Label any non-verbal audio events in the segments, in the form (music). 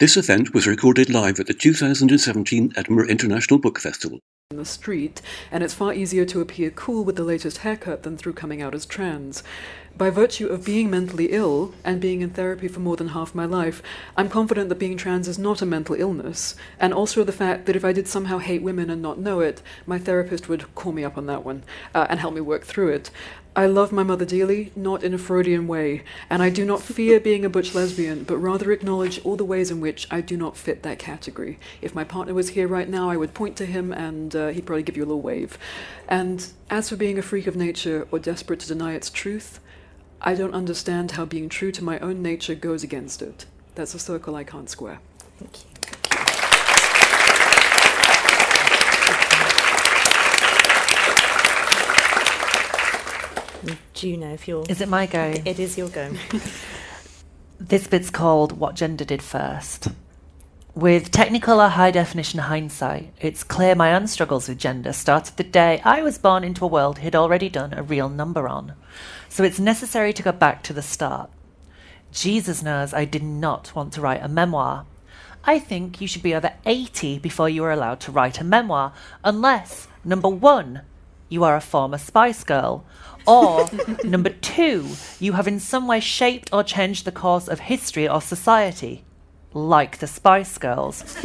This event was recorded live at the 2017 Edinburgh International Book Festival. In the street, and it's far easier to appear cool with the latest haircut than through coming out as trans. By virtue of being mentally ill and being in therapy for more than half my life, I'm confident that being trans is not a mental illness, and also the fact that if I did somehow hate women and not know it, my therapist would call me up on that one uh, and help me work through it. I love my mother dearly, not in a Freudian way, and I do not fear being a butch lesbian, but rather acknowledge all the ways in which I do not fit that category. If my partner was here right now, I would point to him and uh, he'd probably give you a little wave. And as for being a freak of nature or desperate to deny its truth, I don't understand how being true to my own nature goes against it. That's a circle I can't square. Thank you. Juno, if you're. Is it my go? (laughs) It is your go. (laughs) This bit's called What Gender Did First. With technical or high definition hindsight, it's clear my own struggles with gender started the day I was born into a world he'd already done a real number on. So it's necessary to go back to the start. Jesus knows I did not want to write a memoir. I think you should be over 80 before you are allowed to write a memoir, unless, number one, you are a former Spice Girl, or (laughs) number two, you have in some way shaped or changed the course of history or society like the Spice Girls. (laughs)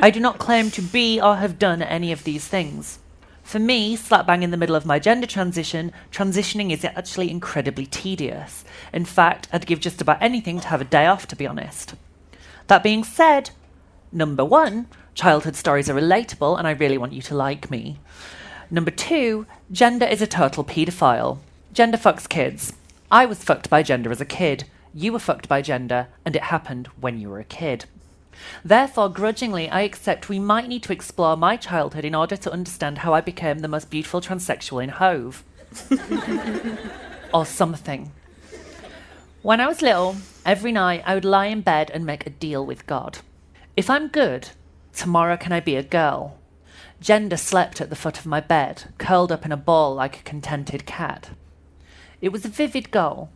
I do not claim to be or have done any of these things. For me, slap bang in the middle of my gender transition, transitioning is actually incredibly tedious. In fact, I'd give just about anything to have a day off, to be honest. That being said, number one, childhood stories are relatable and I really want you to like me. Number two, gender is a total paedophile. Gender fucks kids. I was fucked by gender as a kid. You were fucked by gender, and it happened when you were a kid. Therefore, grudgingly, I accept we might need to explore my childhood in order to understand how I became the most beautiful transsexual in Hove. or something. When I was little, every night I would lie in bed and make a deal with God. If I'm good, tomorrow can I be a girl? Gender slept at the foot of my bed, curled up in a ball like a contented cat. It was a vivid goal,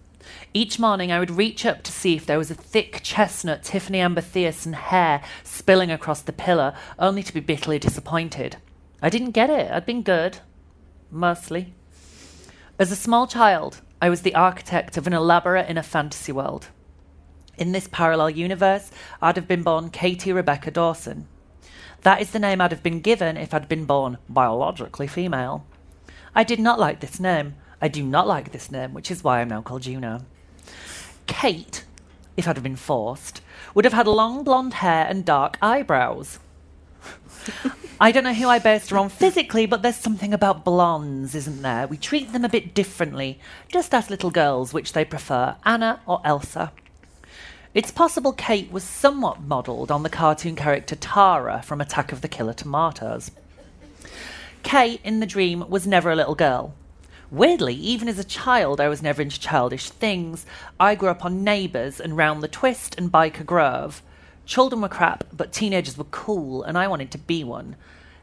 each morning I would reach up to see if there was a thick chestnut Tiffani-Amber Thiessen hair spilling across the pillow, only to be bitterly disappointed. I didn't get it. I'd been good. Mostly. As a small child, I was the architect of an elaborate inner fantasy world. In this parallel universe, I'd have been born Katie Rebecca Dawson. That is the name I'd have been given if I'd been born biologically female. I did not like this name. I do not like this name, which is why I'm now called Juno. Kate, if I'd have been forced, would have had long blonde hair and dark eyebrows. I don't know who I based her on physically, but there's something about blondes, isn't there? We treat them a bit differently. Just ask little girls which they prefer, Anna or Elsa. It's possible Kate was somewhat modelled on the cartoon character Tara from Attack of the Killer Tomatoes. Kate, in the dream, was never a little girl. Weirdly, even as a child, I was never into childish things. I grew up on Neighbours and Round the Twist and Byker Grove. Children were crap, but teenagers were cool, and I wanted to be one.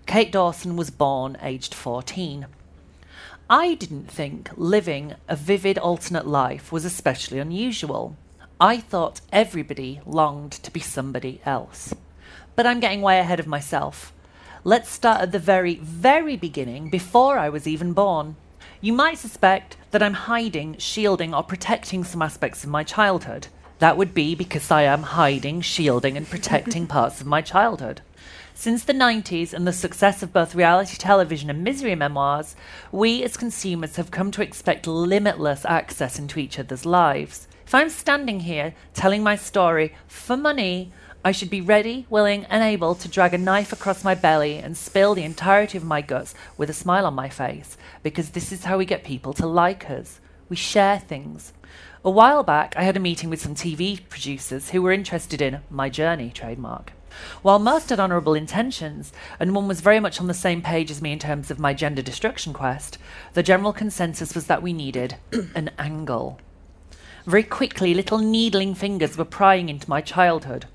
Kate Dawson was born aged 14. I didn't think living a vivid alternate life was especially unusual. I thought everybody longed to be somebody else. But I'm getting way ahead of myself. Let's start at the very, very beginning, before I was even born. You might suspect that I'm hiding, shielding, or protecting some aspects of my childhood. That would be because I am hiding, shielding, and protecting (laughs) parts of my childhood. Since the 90s and the success of both reality television and misery memoirs, we as consumers have come to expect limitless access into each other's lives. If I'm standing here telling my story for money, I should be ready, willing, and able to drag a knife across my belly and spill the entirety of my guts with a smile on my face, because this is how we get people to like us. We share things. A while back, I had a meeting with some TV producers who were interested in my journey trademark. While most had honourable intentions, and one was very much on the same page as me in terms of my gender destruction quest, the general consensus was that we needed (clears throat) an angle. Very quickly, little needling fingers were prying into my childhood.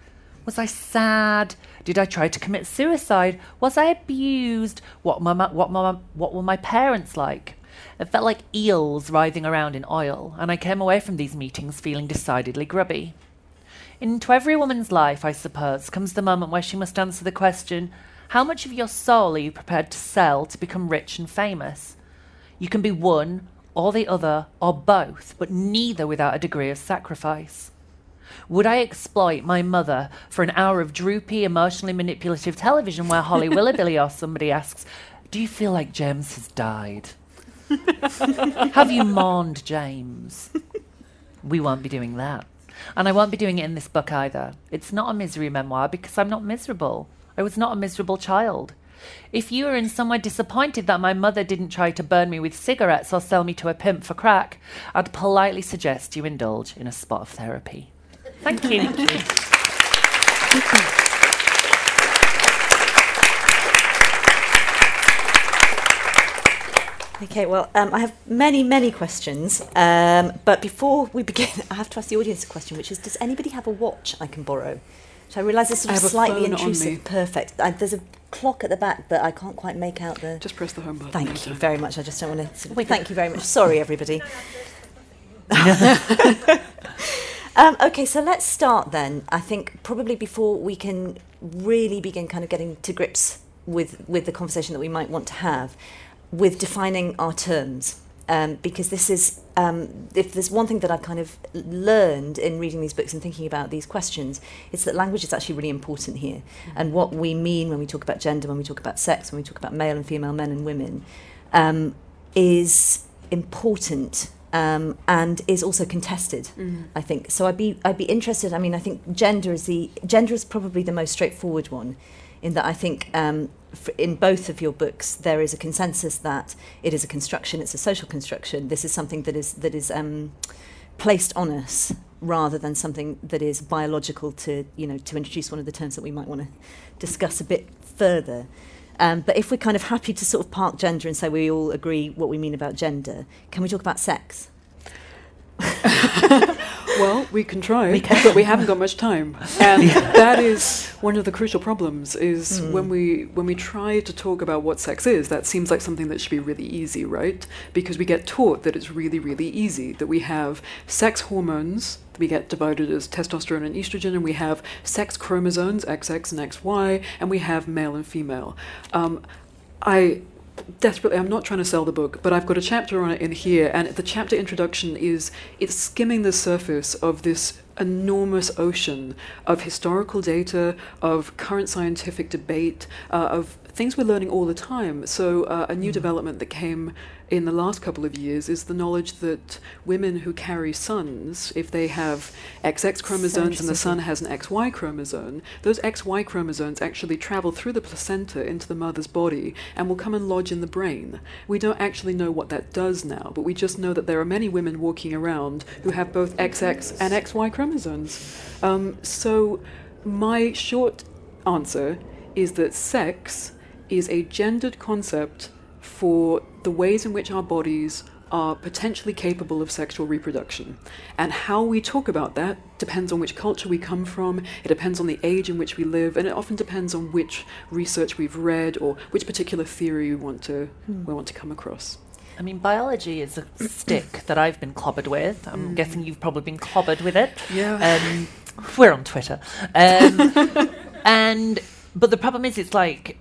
Was I sad? Did I try to commit suicide? Was I abused? What, my, what, my, what were my parents like? It felt like eels writhing around in oil, and I came away from these meetings feeling decidedly grubby. Into every woman's life, I suppose, comes the moment where she must answer the question how much of your soul are you prepared to sell to become rich and famous? You can be one or the other or both, but neither without a degree of sacrifice. Would I exploit my mother for an hour of droopy, emotionally manipulative television where Holly Willoughby or somebody asks, Do you feel like James has died? (laughs) Have you mourned James? We won't be doing that. And I won't be doing it in this book either. It's not a misery memoir because I'm not miserable. I was not a miserable child. If you are in some way disappointed that my mother didn't try to burn me with cigarettes or sell me to a pimp for crack, I'd politely suggest you indulge in a spot of therapy. Thank you. Okay, well, um, I have many, many questions. Um, but before we begin, (laughs) I have to ask the audience a question, which is Does anybody have a watch I can borrow? So I realise this sort of slightly phone on me. intrusive. Perfect. I, there's a clock at the back, but I can't quite make out the. Just press the home button. Thank later. you very much. I just don't want to. Sort of, Wait. thank you very much. Sorry, everybody. (laughs) Um, okay, so let's start then. I think probably before we can really begin kind of getting to grips with, with the conversation that we might want to have, with defining our terms. Um, because this is, um, if there's one thing that I've kind of learned in reading these books and thinking about these questions, it's that language is actually really important here. And what we mean when we talk about gender, when we talk about sex, when we talk about male and female men and women, um, is important um, and is also contested. I think so. I'd be I'd be interested. I mean, I think gender is the gender is probably the most straightforward one, in that I think um, in both of your books there is a consensus that it is a construction. It's a social construction. This is something that is that is um, placed on us rather than something that is biological. To you know to introduce one of the terms that we might want to discuss a bit further. Um, but if we're kind of happy to sort of park gender and say we all agree what we mean about gender, can we talk about sex? (laughs) Well, we can try, but we haven't got much time, and that is one of the crucial problems. Is when we when we try to talk about what sex is, that seems like something that should be really easy, right? Because we get taught that it's really really easy. That we have sex hormones. We get divided as testosterone and estrogen, and we have sex chromosomes XX and XY, and we have male and female. Um, I desperately i'm not trying to sell the book but i've got a chapter on it in here and the chapter introduction is it's skimming the surface of this enormous ocean of historical data of current scientific debate uh, of things we're learning all the time so uh, a new development that came in the last couple of years is the knowledge that women who carry sons if they have xx chromosomes and the son has an XY chromosome, those XY chromosomes actually travel through the placenta into the mother's body and will come and lodge in the brain. We don't actually know what that does now, but we just know that there are many women walking around who have both XX and XY chromosomes. Um, so, my short answer is that sex is a gendered concept for the ways in which our bodies are potentially capable of sexual reproduction. And how we talk about that depends on which culture we come from, it depends on the age in which we live, and it often depends on which research we've read or which particular theory we want to, we want to come across. I mean, biology is a stick (coughs) that I've been clobbered with. I'm guessing you've probably been clobbered with it. Yeah. Um, we're on Twitter. Um, (laughs) and but the problem is, it's like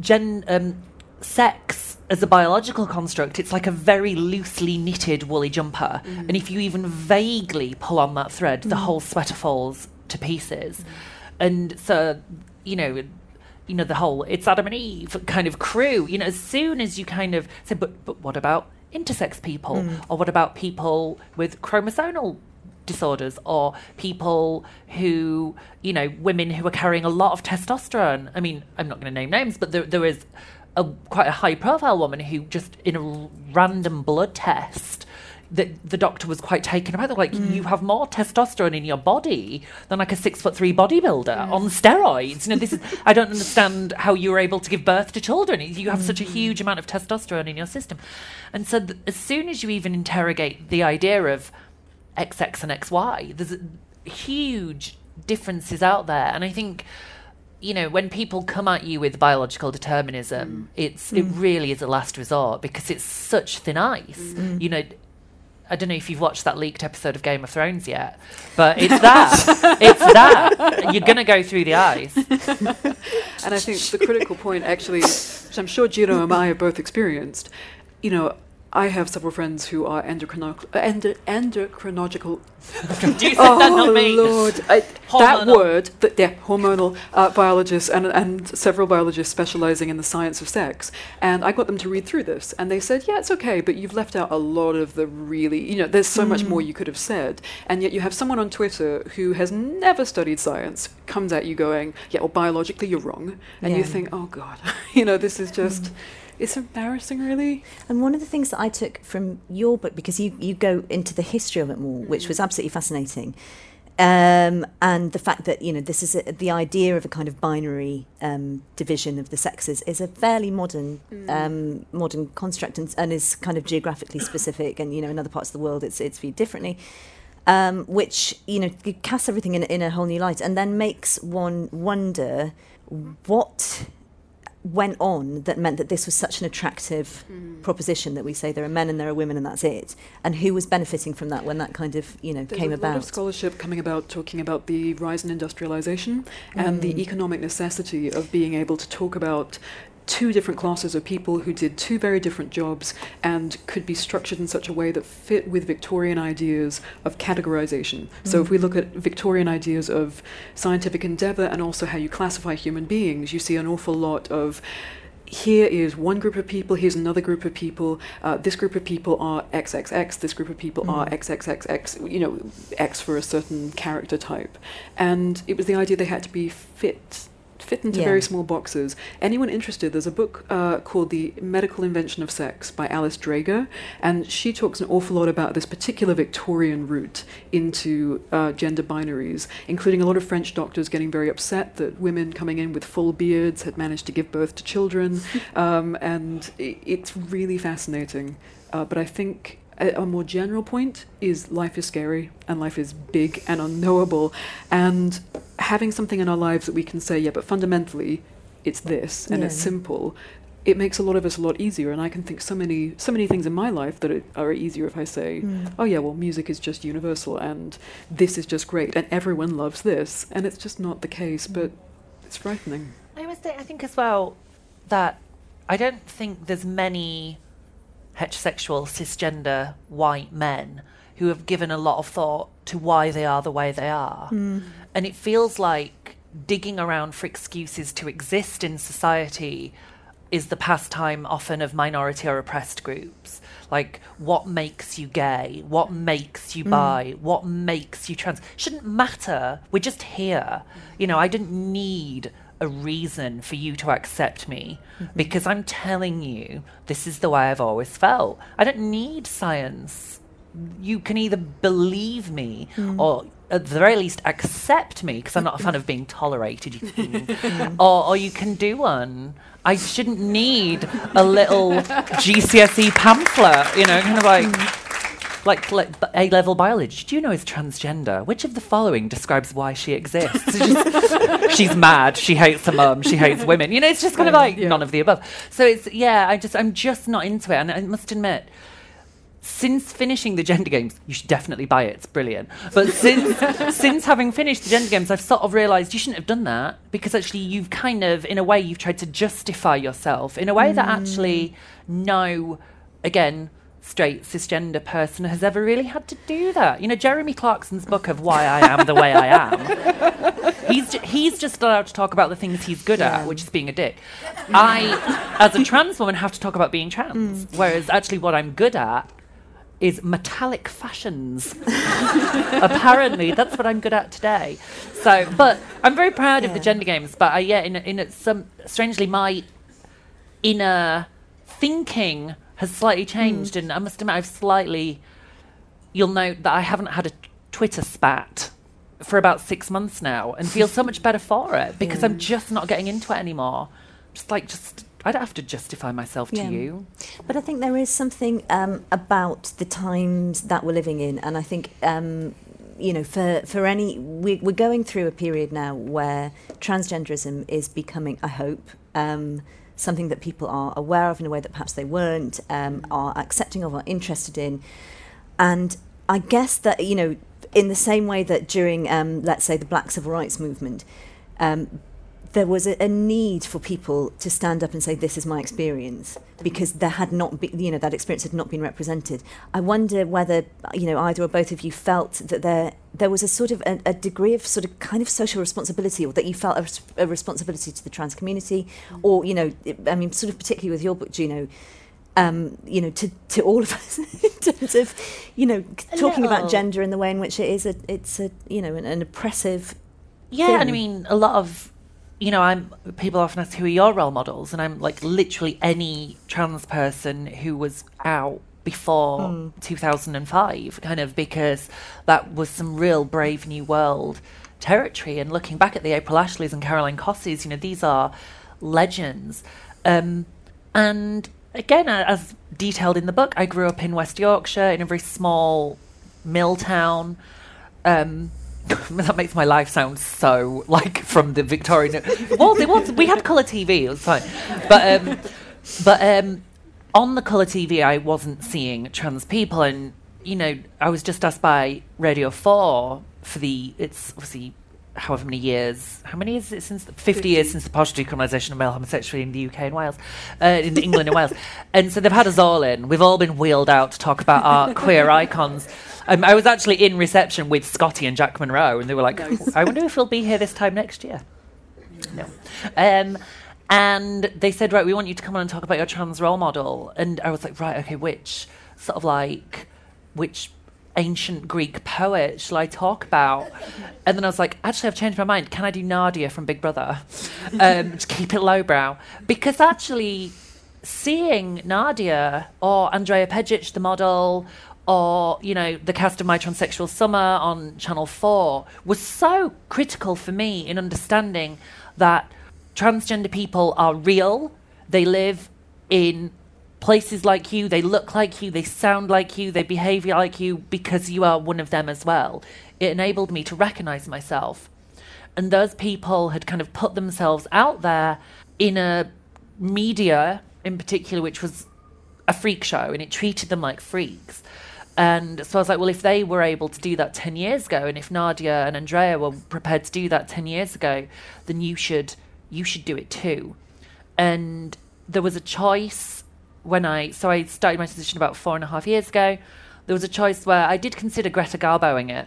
gen um, sex as a biological construct. It's like a very loosely knitted woolly jumper, mm. and if you even vaguely pull on that thread, the mm. whole sweater falls to pieces. And so, you know. You know the whole "it's Adam and Eve" kind of crew. You know, as soon as you kind of say, "But, but what about intersex people?" Mm. or "What about people with chromosomal disorders or people who, you know, women who are carrying a lot of testosterone. I mean, I'm not going to name names, but there, there is a quite a high profile woman who just in a random blood test that the doctor was quite taken aback. They're like, mm. you have more testosterone in your body than like a six foot three bodybuilder mm. on steroids. You know, this is I don't understand how you were able to give birth to children. You have such a mm-hmm. huge amount of testosterone in your system, and so th- as soon as you even interrogate the idea of XX and XY. There's huge differences out there, and I think you know when people come at you with biological determinism, mm. it's it mm. really is a last resort because it's such thin ice. Mm. You know, I don't know if you've watched that leaked episode of Game of Thrones yet, but it's that. (laughs) it's that. You're going to go through the ice. (laughs) And I think the critical point, actually, which I'm sure Juno and I have both experienced, you know, I have several friends who are endocrino- uh, endo- endocrinological. Do (laughs) you say that, not oh me? Lord, I, that word, that yeah, hormonal uh, biologists and and several biologists specializing in the science of sex. And I got them to read through this, and they said, yeah, it's okay, but you've left out a lot of the really, you know, there's so much more you could have said, and yet you have someone on Twitter who has never studied science comes at you going, yeah, well, biologically you're wrong, and you think, oh god, (laughs) you know, this is just. It's embarrassing, really. And one of the things that I took from your book, because you, you go into the history of it more, which was absolutely fascinating, um, and the fact that you know this is a, the idea of a kind of binary um, division of the sexes is a fairly modern um, modern construct and, and is kind of geographically specific, and you know in other parts of the world it's it's viewed differently. Um, which you know casts everything in, in a whole new light, and then makes one wonder what went on that meant that this was such an attractive mm-hmm. proposition that we say there are men and there are women and that's it. And who was benefiting from that when that kind of you know There's came a about lot of scholarship coming about talking about the rise in industrialization and the mm. economic necessity of being able to talk about two different classes of people who did two very different jobs and could be structured in such a way that fit with Victorian ideas of categorization. So if we look at Victorian ideas of scientific endeavor and also how you classify human beings, you see an awful lot of here is one group of people, here's another group of people. Uh, this group of people are XXX, this group of people are XXXX, you know, X for a certain character type. And it was the idea they had to be fit. Fit into Yeah. very small boxes. Anyone interested, there's a book uh, called The Medical Invention of Sex by Alice Dreger, and she talks an awful lot about this particular Victorian route into uh, gender binaries, including a lot of French doctors getting very upset that women coming in with full beards had managed to give birth to children, (laughs) um, and i it's really fascinating. Uh, but I think a, a more general point is life is scary and life is big and unknowable, and having something in our lives that we can say, yeah, but fundamentally, it's this and it's simple. It makes a lot of us a lot easier, and I can think so many so many things in my life that are, easier if I say, mm. oh yeah, well, music is just universal, and this is just great, and everyone loves this, and it's just not the case. But mm. it's frightening. I must say, I think as well that I don't think there's many heterosexual, cisgender, white men who have given a lot of thought to why they are the way they are. Hmm. And it feels like digging around for excuses to exist in society is the pastime often of minority or oppressed groups. Like, what makes you gay? What makes you hmm. bi? What makes you trans? Shouldn't matter. We're just here. You know, I didn't need a reason for you to accept me mm-hmm. because I'm telling you this is the way I've always felt. I don't need science. You can either believe me mm. or at the very least accept me because I'm not a fan of being tolerated, (laughs) or, or you can do one. I shouldn't need a little (laughs) GCSE pamphlet, you know, kind of like mm. Like, like A level biology. Do you know is transgender? Which of the following describes why she exists? Just- (laughs) she's mad. She hates her mum. She hates women. You know, it's just kind of like Yeah. none of the above. So it's yeah. I just I'm just not into it, and I must admit. Since finishing the gender games, you should definitely buy it. It's brilliant. But since (laughs) since having finished the gender games, I've sort of realised you shouldn't have done that because actually you've kind of, in a way, you've tried to justify yourself in a way that mm. actually no, again, straight cisgender person has ever really had to do that. You know, Jeremy Clarkson's book of Why I Am the Way I Am. (laughs) He's ju- he's just allowed to talk about the things he's good Yeah. at, which is being a dick. I, as a trans woman, have to talk about being trans. Mm. Whereas actually, what I'm good at is metallic fashions. (laughs) Apparently, that's what I'm good at today. So, but I'm very proud of the gender games. But I, yeah, in in some strangely, my inner thinking has slightly changed, and I must admit, I've slightly. You'll note that I haven't had a Twitter spat for about six months now, and feel so much better for it (laughs) because I'm just not getting into it anymore. Just like, just I don't have to justify myself to Yeah. you. But I think there is something um, about the times that we're living in, and I think um, you know, for for any, we, we're going through a period now where transgenderism is becoming, I hope. Um, Something that people are aware of in a way that perhaps they weren't, um, are accepting of, are interested in. and I guess that you know, in the same way that during, um, let's say, the Black Civil Rights Movement, um, there was a, a, need for people to stand up and say, "This is my experience," because there had not been, you know, that experience had not been represented. I wonder whether, you know, either or both of you felt that there there was a sort of a, a degree of sort of kind of social responsibility, or that you felt a, a responsibility to the trans community, mm. or you know, I mean, sort of particularly with your book, Juno. Um, you know, to, to all of us (laughs) in terms of, you know, talking about gender in the way in which it is a, it's a, you know, an, an oppressive. Yeah, thing. and I mean, a lot of you know, I'm people often ask who are your role models, and I'm like literally any trans person who was out before mm. 2005, kind of because that was some real brave new world territory. And looking back at the April Ashleys and Caroline Cossey's, you know, these are legends. Um, and again, as detailed in the book, I grew up in West Yorkshire in a very small mill town. Um, (laughs) that makes my life sound so like from the Victorian. well, they was, we had colour TV, it was fine, but um, but um, on the colour TV, I wasn't seeing trans people, and you know, I was just asked by Radio Four for the it's obviously however many years, how many is it since 50, 50. years since the partial decriminalisation of male homosexuality in the UK and Wales, uh, in England and Wales, (laughs) and so they've had us all in. We've all been wheeled out to talk about our (laughs) queer icons. Um, I was actually in reception with Scottee and Jack Monroe, and they were like, nice. "I wonder if he'll be here this time next year." No. Um, and they said, "Right, we want you to come on and talk about your trans role model." And I was like, "Right, okay, which sort of like which ancient Greek poet shall I talk about?" And then I was like, "Actually, I've changed my mind. Can I do Nadia from Big Brother? Um, to keep it lowbrow, because actually." Seeing Nadia or Andrea Pejic, the model, or you know the cast of my transsexual summer on channel 4 was so critical for me in understanding that transgender people are real. They live in places like you. They look like you. They sound like you. They behave like you because you are one of them as well. It enabled me to recognize myself. And those people had kind of put themselves out there in a media in particular which was a freak show and it treated them like freaks. And so I was like, well, if they were able to do that 10 years ago, and if Nadia and Andrea were prepared to do that 10 years ago, then you should you should do it too. And there was a choice when I so I started my position about four and a half years ago. There was a choice where I did consider Greta Garboing it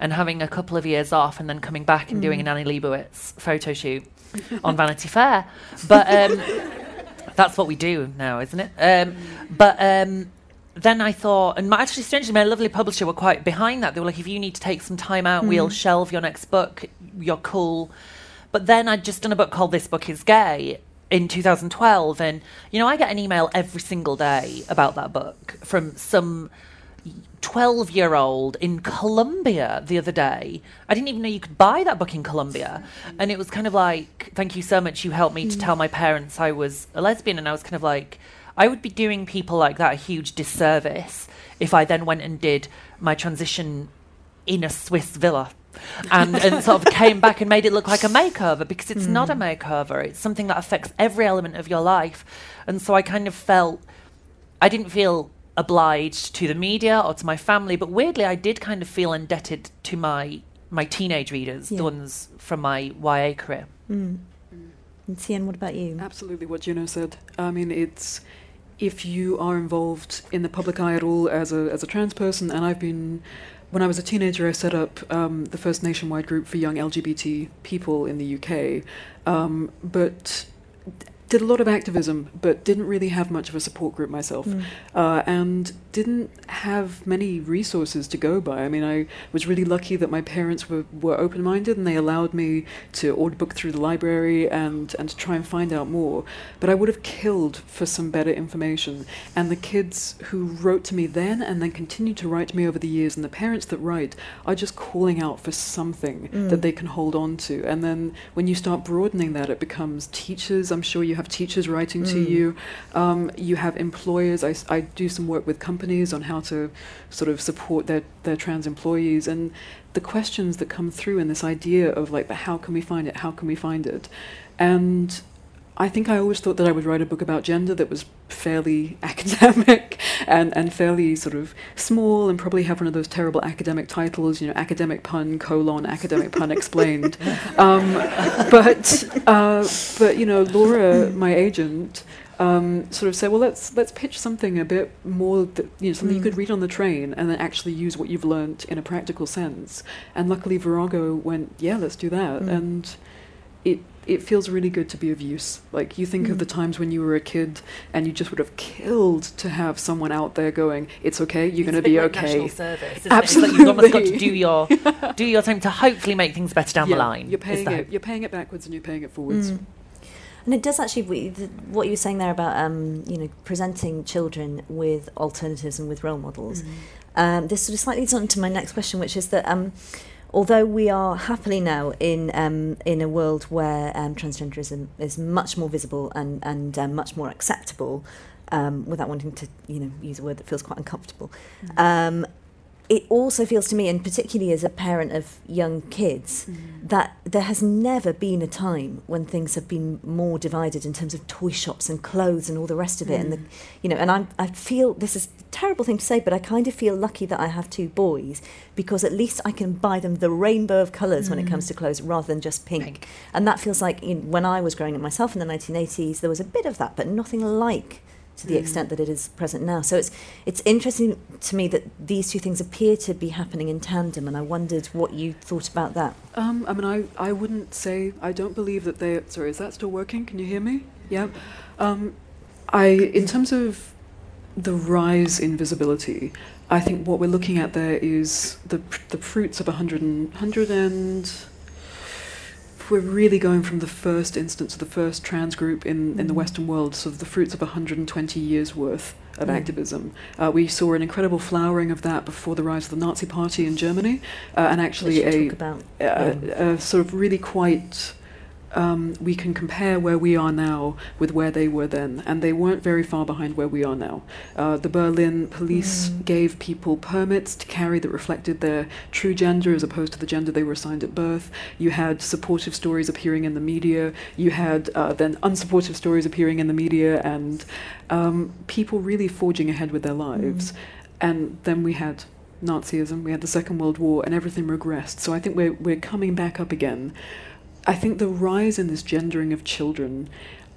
and having a couple of years off and then coming back and mm. doing an Annie Leibovitz photo shoot on Vanity Fair. But um, (laughs) that's what we do now, isn't it? Um, but um, then I thought, and my, actually, strangely, my lovely publisher were quite behind that. They were like, if you need to take some time out, mm. we'll shelve your next book. You're cool. But then I'd just done a book called This Book Is Gay in 2012. And, you know, I get an email every single day about that book from some 12 year old in Colombia the other day. I didn't even know you could buy that book in Colombia. And it was kind of like, thank you so much. You helped me mm. to tell my parents I was a lesbian. And I was kind of like, I would be doing people like that a huge disservice if I then went and did my transition in a Swiss villa. And, and sort of came back and made it look like a makeover because it's mm. not a hmm. makeover. It's something that affects every element of your life. And so I kind of felt, I didn't feel obliged to the media or to my family, but weirdly, I did kind of feel indebted to my my teenage readers, yeah. the ones from my YA career. Mm. And CN, what about you? Absolutely what Juno said. I mean, it's if you are involved in the public eye at all as a as a trans person, and I've been when I was a teenager, I set up um, the first nationwide group for young LGBT people in the UK. Um, but did a lot of activism, but didn't really have much of a support group myself, mm. uh, and didn't have many resources to go by. I mean, I was really lucky that my parents were, were open minded and they allowed me to order book through the library and, and to try and find out more. But I would have killed for some better information. And the kids who wrote to me then and then continue to write to me over the years, and the parents that write are just calling out for something mm. that they can hold on to. And then when you start broadening that, it becomes teachers. I'm sure you have teachers writing mm. to you. Um, you have employers. I, I do some work with companies on how to sort of support their, their trans employees. And the questions that come through and this idea of like, but how can we find it? How can we find it? And I think I always thought that I would write a book about gender that was fairly (laughs) academic and, and fairly sort of small and probably have one of those terrible academic titles, you know, academic pun colon academic pun explained. (laughs) Um, but uh, but you know, Laura, my agent, um, sort of said, well, let's let's pitch something a bit more, that, you know, something you could read on the train and then actually use what you've learnt in a practical sense. And luckily, Virago went, yeah, let's do that, and it it feels really good to be of use. Like you think of the times when you were a kid and you just would have killed to have someone out there going, "It's okay, you're going to be okay." National service, isn't it? Like you've almost got to do your (laughs) do your time to hopefully make things better down the line. You're paying it. hope. You're paying it backwards and you're paying it forwards. And it does actually, what you were saying there about, um, you know, presenting children with alternatives and with role models. Um, this sort of slightly leads on to my next question, which is that um, although we are happily now in um, in a world where um, transgenderism is much more visible and and um, much more acceptable, um, without wanting to, you know, use a word that feels quite uncomfortable. Um, it also feels to me, and particularly as a parent of young kids, mm. that there has never been a time when things have been more divided in terms of toy shops and clothes and all the rest of it. And the, mm. you know, and I, I feel this is a terrible thing to say, but I kind of feel lucky that I have two boys because at least I can buy them the rainbow of colours when it comes to mm. clothes rather than just pink. Pink. And that feels like you know, when I was growing up myself in the 1980s, there was a bit of that, but nothing like to the extent that it is present now. So it's it's interesting to me that these two things appear to be happening in tandem, and I wondered what you thought about that. Um, I mean, I, I wouldn't say, I don't believe that they, sorry, is that still working? Can you hear me? Yeah. Um, I, in terms of the rise in visibility, I think what we're looking at there is the, the fruits of a hundred and, hundred and, we're really going from the first instance of the first trans group in, in the Western world, sort of the fruits of 120 years worth of Mm. activism. Uh, we saw an incredible flowering of that before the rise of the Nazi Party in Germany, uh, and actually a, about. uh, uh, sort of really quite. Um, we can compare where we are now with where they were then, and they weren't very far behind where we are now. Uh, the Berlin police gave people permits to carry that reflected their true gender as opposed to the gender they were assigned at birth. You had supportive stories appearing in the media. You had uh, then unsupportive stories appearing in the media, and um, people really forging ahead with their lives. And then we had Nazism, we had the Second World War, and everything regressed. So I think we're we're coming back up again. I think the rise in this gendering of children,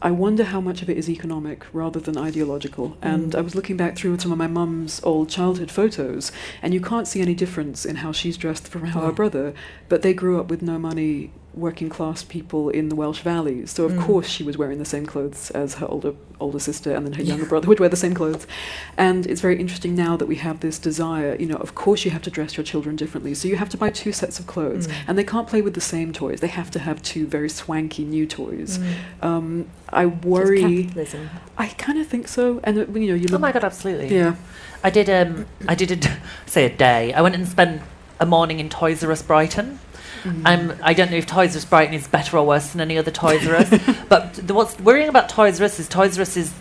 I wonder how much of it is economic rather than ideological. Mm. And I was looking back through some of my mum's old childhood photos, and you can't see any difference in how she's dressed from how her brother, but they grew up with no money, working class people in the Welsh valleys. So of course she was wearing the same clothes as her older older sister, and then her younger brother would wear the same clothes. And it's very interesting now that we have this desire. You know, of course you have to dress your children differently, so you have to buy two sets of clothes, and they can't play with the same toys. They have to have two very swanky new toys. Um, I worry. I kind of think so, and uh, you know, you look, Oh my god, absolutely. Yeah. I did um I did a (laughs) say a day. I went and spent a morning in Toys R Us Brighton. Um, I don't know if Toys R Us Brighton is better or worse than any other Toys R Us, (laughs) but the, what's worrying about Toys R Us is Toys R Us is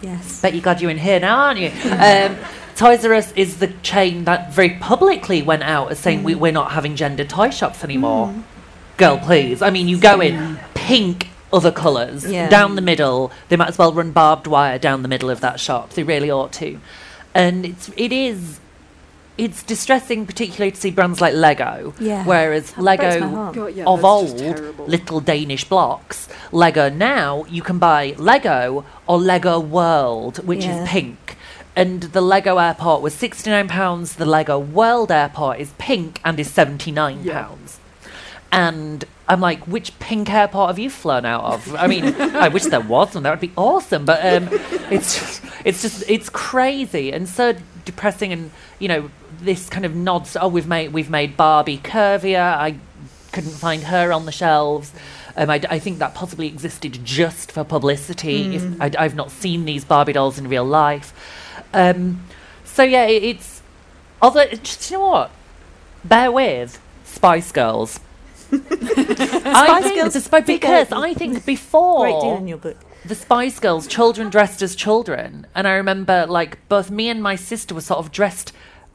Yes. bet you God you're in here now, aren't you? Um, (laughs) Toys R Us is the chain that very publicly went out as saying we, we're not having gender toy shops anymore. Girl, please. I mean, you go in pink, other colours Yeah. down the middle. They might as well run barbed wire down the middle of that shop. They really ought to. And it's it is. It's distressing, particularly to see brands like Lego, Yeah. whereas That Lego. God, yeah, of old, little Danish blocks. Lego now, you can buy Lego or Lego World, which Yeah. is pink. And the Lego airport was £69. The Lego World airport is pink and is £79. Yeah. And I'm like, which pink airport have you flown out of? I mean, I wish there was one. That would be awesome. But um, it's just, it's just, it's crazy and so depressing. And you know, this kind of nods. Oh, we've made we've made Barbie curvier. I couldn't find her on the shelves. Um, I, I think that possibly existed just for publicity. If I, I've not seen these Barbie dolls in real life. Um, so yeah, it, it's. Although, just you know what? Bear with Spice Girls. (laughs) Spice Girls because I think before Great deal in your book. the Spice Girls, children dressed as children, and I remember like both me and my sister were sort of dressed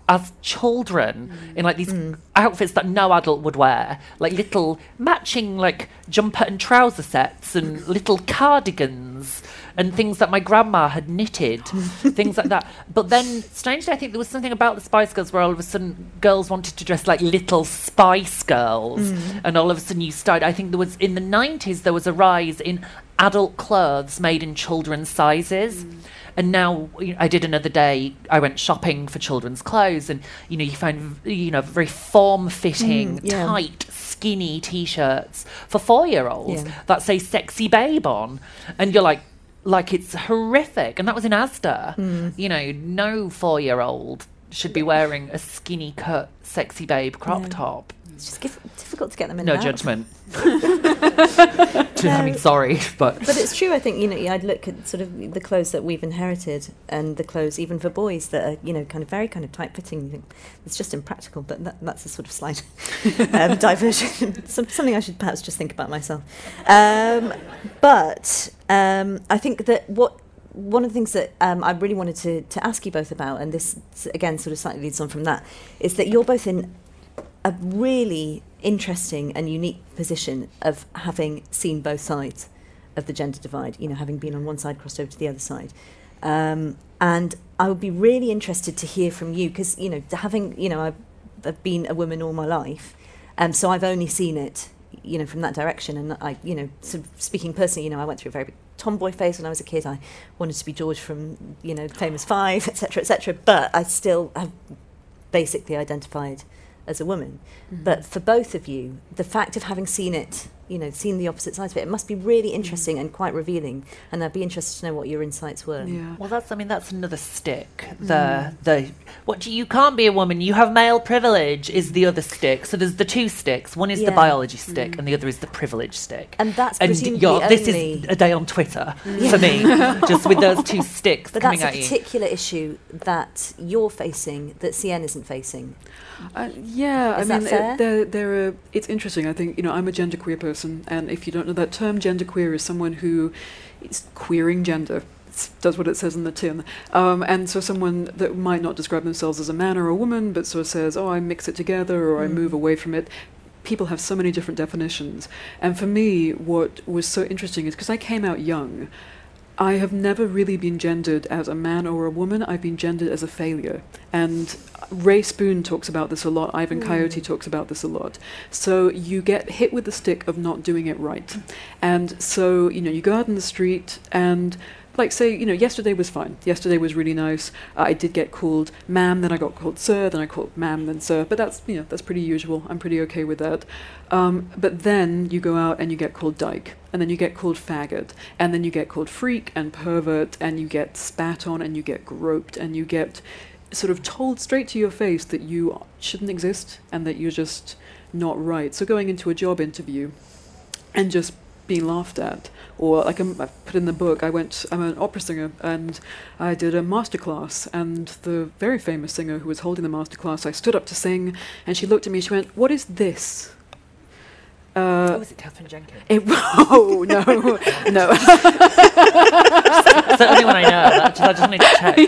as children in like these mm. outfits that no adult would wear, like little matching like jumper and trouser sets and (laughs) little cardigans and things that my grandma had knitted, things like that. But then, strangely, I think there was something about the Spice Girls where all of a sudden girls wanted to dress like little Spice Girls, mm. and all of a sudden you started. I think there was in the nineties there was a rise in adult clothes made in children's sizes. Mm. And now you know, I did another day. I went shopping for children's clothes, and you know you find you know very form-fitting, Mm, yeah. tight, skinny t-shirts for four-year-olds Yeah. that say "sexy babe" on, and you're like, like it's horrific. And that was in Asda. Mm. You know, no four-year-old should be wearing a skinny cut "sexy babe" crop top. It's just gif- difficult to get them in No and judgment. (laughs) I mean, sorry, but But it's true. I think you know I'd look at sort of the clothes that we've inherited and the clothes even for boys that are you know kind of very kind of tight fitting. It's just impractical. But that, that's a sort of slight (laughs) um, diversion. (laughs) Some, something I should perhaps just think about myself. Um, but um, I think that what one of the things that um, I really wanted to, to ask you both about, and this again sort of slightly leads on from that, is that you're both in a really interesting and unique position of having seen both sides of the gender divide, you know, having been on one side crossed over to the other side. Um, and I would be really interested to hear from you because, you know, having, you know, I've, I've been a woman all my life, um, so I've only seen it, you know, from that direction. And I, you know, sort of speaking personally, you know, I went through a very tomboy phase when I was a kid. I wanted to be George from, you know, Famous Five, etc., etc. But I still have basically identified as a woman. Mm-hmm. But for both of you, the fact of having seen it, you know, seen the opposite sides of it, it must be really mm. interesting and quite revealing. And I'd be interested to know what your insights were. Yeah. Well, that's. I mean, that's another stick. The mm. the what do you can't be a woman. You have male privilege is the other stick. So there's the two sticks. One is Yeah. the biology stick, mm. and the other is the privilege stick. And that's and presumably you're- this only- is a day on Twitter for me, (laughs) just with those two sticks But coming that's a at you. particular issue that you're facing that CN isn't facing. Uh, yeah, Is I that mean, fair? It, there, there are, it's interesting. I think you know, I'm a genderqueer person, and if you don't know that term, genderqueer is someone who is queering gender. Does what it says in the tin, um, and so someone that might not describe themselves as a man or a woman, but sort of says, "Oh, I mix it together," or "I Mm. move away from it." People have so many different definitions, and for me, what was so interesting is because I came out young. I have never really been gendered as a man or a woman. I've been gendered as a failure. And Rae Spoon talks about this a lot. Ivan hmm. Coyote talks about this a lot. So you get hit with the stick of not doing it right. And so, you know, you go out in the street and like say, you know, yesterday was fine. Yesterday was really nice. I did get called ma'am, then I got called sir, then I called ma'am, then sir. But that's you know that's pretty usual. I'm pretty okay with that. Um, but then you go out and you get called dyke, and then you get called faggot, and then you get called freak and pervert, and you get spat on, and you get groped, and you get sort of told straight to your face that you shouldn't exist and that you're just not right. So going into a job interview and just being laughed at. Or like I'm, I put in the book, I went. I'm an opera singer, and I did a masterclass. And the very famous singer who was holding the masterclass, I stood up to sing, and she looked at me. And She went, "What is this?" Uh, oh, is it Katherine Jenkins? it, (laughs) oh no, no! (laughs) That's the only one I know. I just, I just wanted to check. (laughs)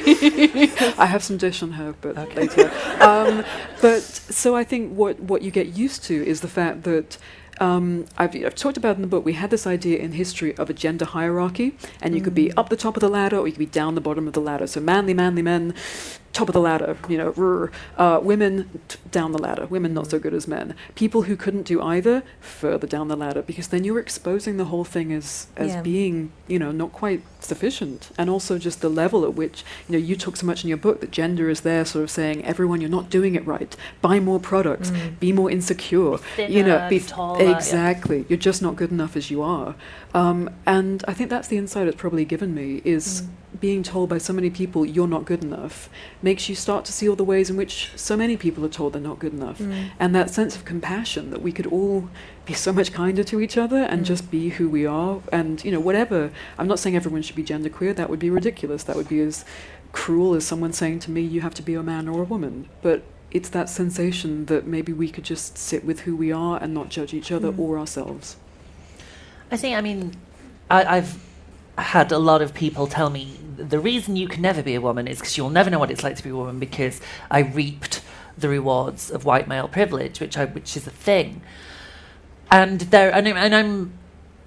I have some dish on her, but Okay. later. Um, but so I think what what you get used to is the fact that. Um, I've, I've talked about in the book, we had this idea in history of a gender hierarchy, and you could be up the top of the ladder or you could be down the bottom of the ladder. So, manly, manly men, top of the ladder, you know, rrr. uh, women t- down the ladder, women not so good as men. People who couldn't do either, further down the ladder, because then you're exposing the whole thing as, as Yeah. being, you know, not quite sufficient. And also just the level at which, you know, you talk so much in your book that gender is there sort of saying, everyone, you're not doing it right. Buy more products, be more insecure, you know, thinner, be taller, yeah. exactly. You're just not good enough as you are. Um, and I think that's the insight it's probably given me is mm. being told by so many people you're not good enough makes you start to see all the ways in which so many people are told they're not good enough. Mm. And that sense of compassion that we could all be so much kinder to each other and mm. just be who we are and you know whatever I'm not saying everyone should be genderqueer that would be ridiculous that would be as cruel as someone saying to me you have to be a man or a woman but it's that sensation that maybe we could just sit with who we are and not judge each other hmm. or ourselves I think, I mean, I, I've had a lot of people tell me the reason you can never be a woman is because you'll never know what it's like to be a woman because I reaped the rewards of white male privilege, which I which is a thing. And there, and, I'm- and I'm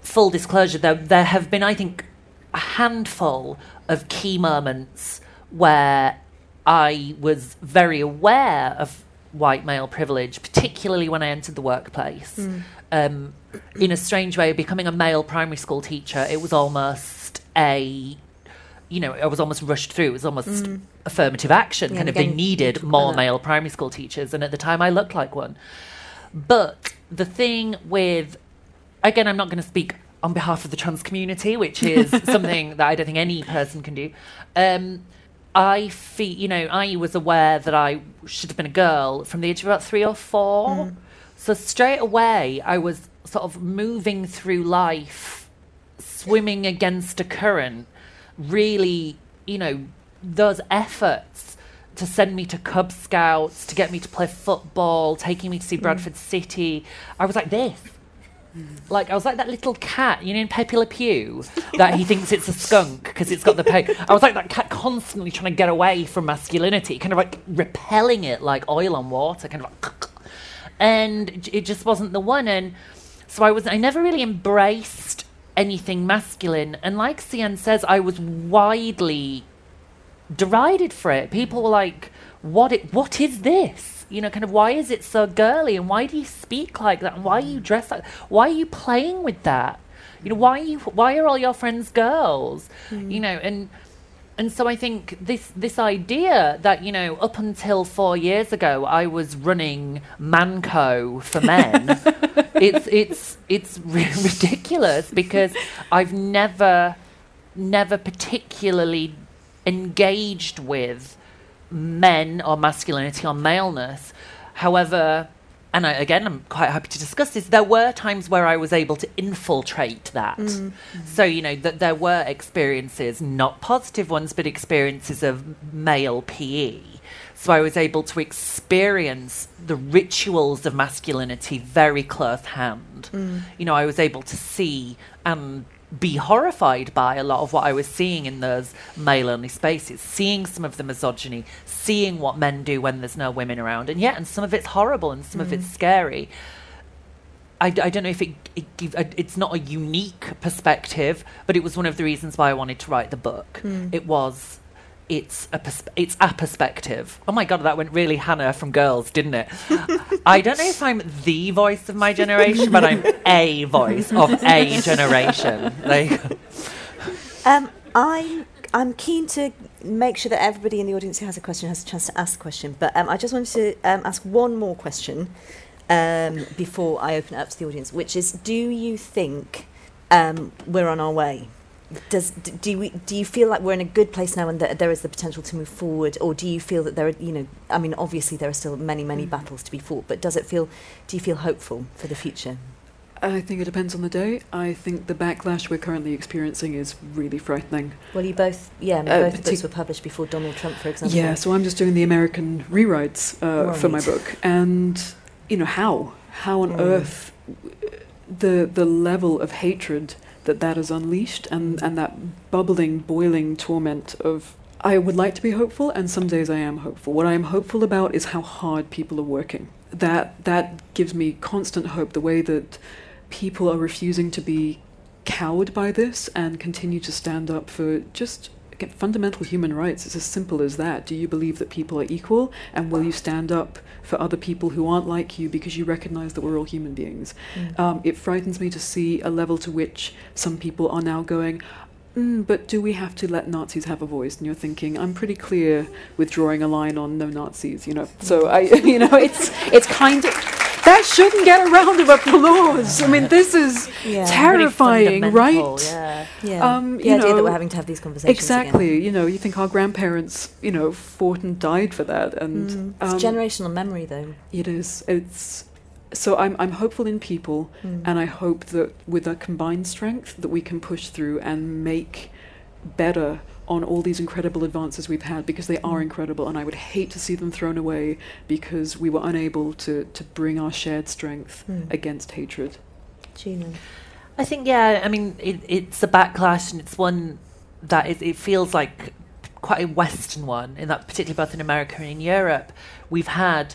full disclosure. There, there have been, I think, a handful of key moments where I was very aware of white male privilege, particularly when I entered the workplace. Um, in a strange way, becoming a male primary school teacher, it was almost a you know, I was almost rushed through. It was almost affirmative action. Yeah, kind of, they needed more male primary school teachers, and at the time, I looked like one. But the thing with, again, I'm not going to speak on behalf of the trans community, which is (laughs) something that I don't think any person can do. Um, I feel, you know, I was aware that I should have been a girl from the age of about three or four. Mm-hmm. So straight away, I was sort of moving through life, swimming against a current. Really, you know, those efforts to send me to Cub Scouts, to get me to play football, taking me to see mm-hmm. Bradford City. I was like this. Like I was like that little cat, you know, in Pepe Le Pew, that he thinks it's a skunk because it's got the pe- I was like that cat, constantly trying to get away from masculinity, kind of like repelling it like oil on water, kind of like, and it- just wasn't the one. And so I was, I never really embraced anything masculine. And like CN says, I was widely derided for it. People were like, "What? It, what is this? You know, kind of why is it so girly? And why do you speak like that? And why are you mm. dressed like? Why are you playing with that? You know, why are you? Why are all your friends girls? You mm. know, and and so I think this this idea that you know up until four years ago I was running Manco for men, (laughs) it's it's it's ri- (laughs) ridiculous because I've never never particularly engaged with men or masculinity or maleness. However, and I, again, I'm quite happy to discuss this. There were times where I was able to infiltrate that. Mm. So, you know, that there were experiences, not positive ones, but experiences of male PE. So I was able to experience the rituals of masculinity very close hand. Mm. You know, I was able to see and be horrified by a lot of what I was seeing in those male only spaces, seeing some of the misogyny, seeing what men do when there's no women around. And yeah, and some of it's horrible and some of it's scary. I, I don't know if it, it give, uh, it's not a unique perspective, but it was one of the reasons why I wanted to write the book. It was it's a persp- it's a perspective. Oh my god, that went really Hannah from Girls, didn't it? I don't know if I'm the voice of my generation, but I'm a voice of a generation. Um, I'm I'm keen to make sure that everybody in the audience who has a question has a chance to ask a question. But um, I just wanted to um, ask one more question um, before I open it up to the audience, which is: Do you think um, we're on our way? Does do we do you feel like we're in a good place now and that there is the potential to move forward, or do you feel that there are you know I mean obviously there are still many many battles to be fought, but does it feel do you feel hopeful for the future? I think it depends on the day. I think the backlash we're currently experiencing is really frightening. Well, you both yeah, I mean, Uh, both books were published before Donald Trump, for example. Yeah, so I'm just doing the American rewrites uh, for my book, and you know how how on Mm. earth the the level of hatred that that is unleashed, and and that bubbling, boiling torment of. I would like to be hopeful, and some days I am hopeful. What I am hopeful about is how hard people are working. That that gives me constant hope. The way that people are refusing to be cowed by this and continue to stand up for just fundamental human rights. It's as simple as that. Do you believe that people are equal? And will you stand up for other people who aren't like you because you recognize that we're all human beings? Um, it frightens me to see a level to which some people are now going, Mm, but do we have to let Nazis have a voice? And you're thinking, I'm pretty clear with drawing a line on no Nazis, you know. So I, (laughs) you know, it's it's kind of that shouldn't get a round of applause. I mean, this is Yeah. terrifying, Really right? Yeah. Yeah. Um, the you idea that we're having to have these conversations. Exactly. Again. You know, you think our grandparents, you know, fought and died for that, and Mm. It's um, generational memory, though. it is. It's so I'm I'm hopeful in people, Mm. and I hope that with our combined strength that we can push through and make better on all these incredible advances we've had because they are Mm. incredible and I would hate to see them thrown away because we were unable to to bring our shared strength Mm. against hatred. Julian. I think yeah. I mean, it, it's a backlash, and it's one that is, it feels like quite a Western one. In that, particularly both in America and in Europe, we've had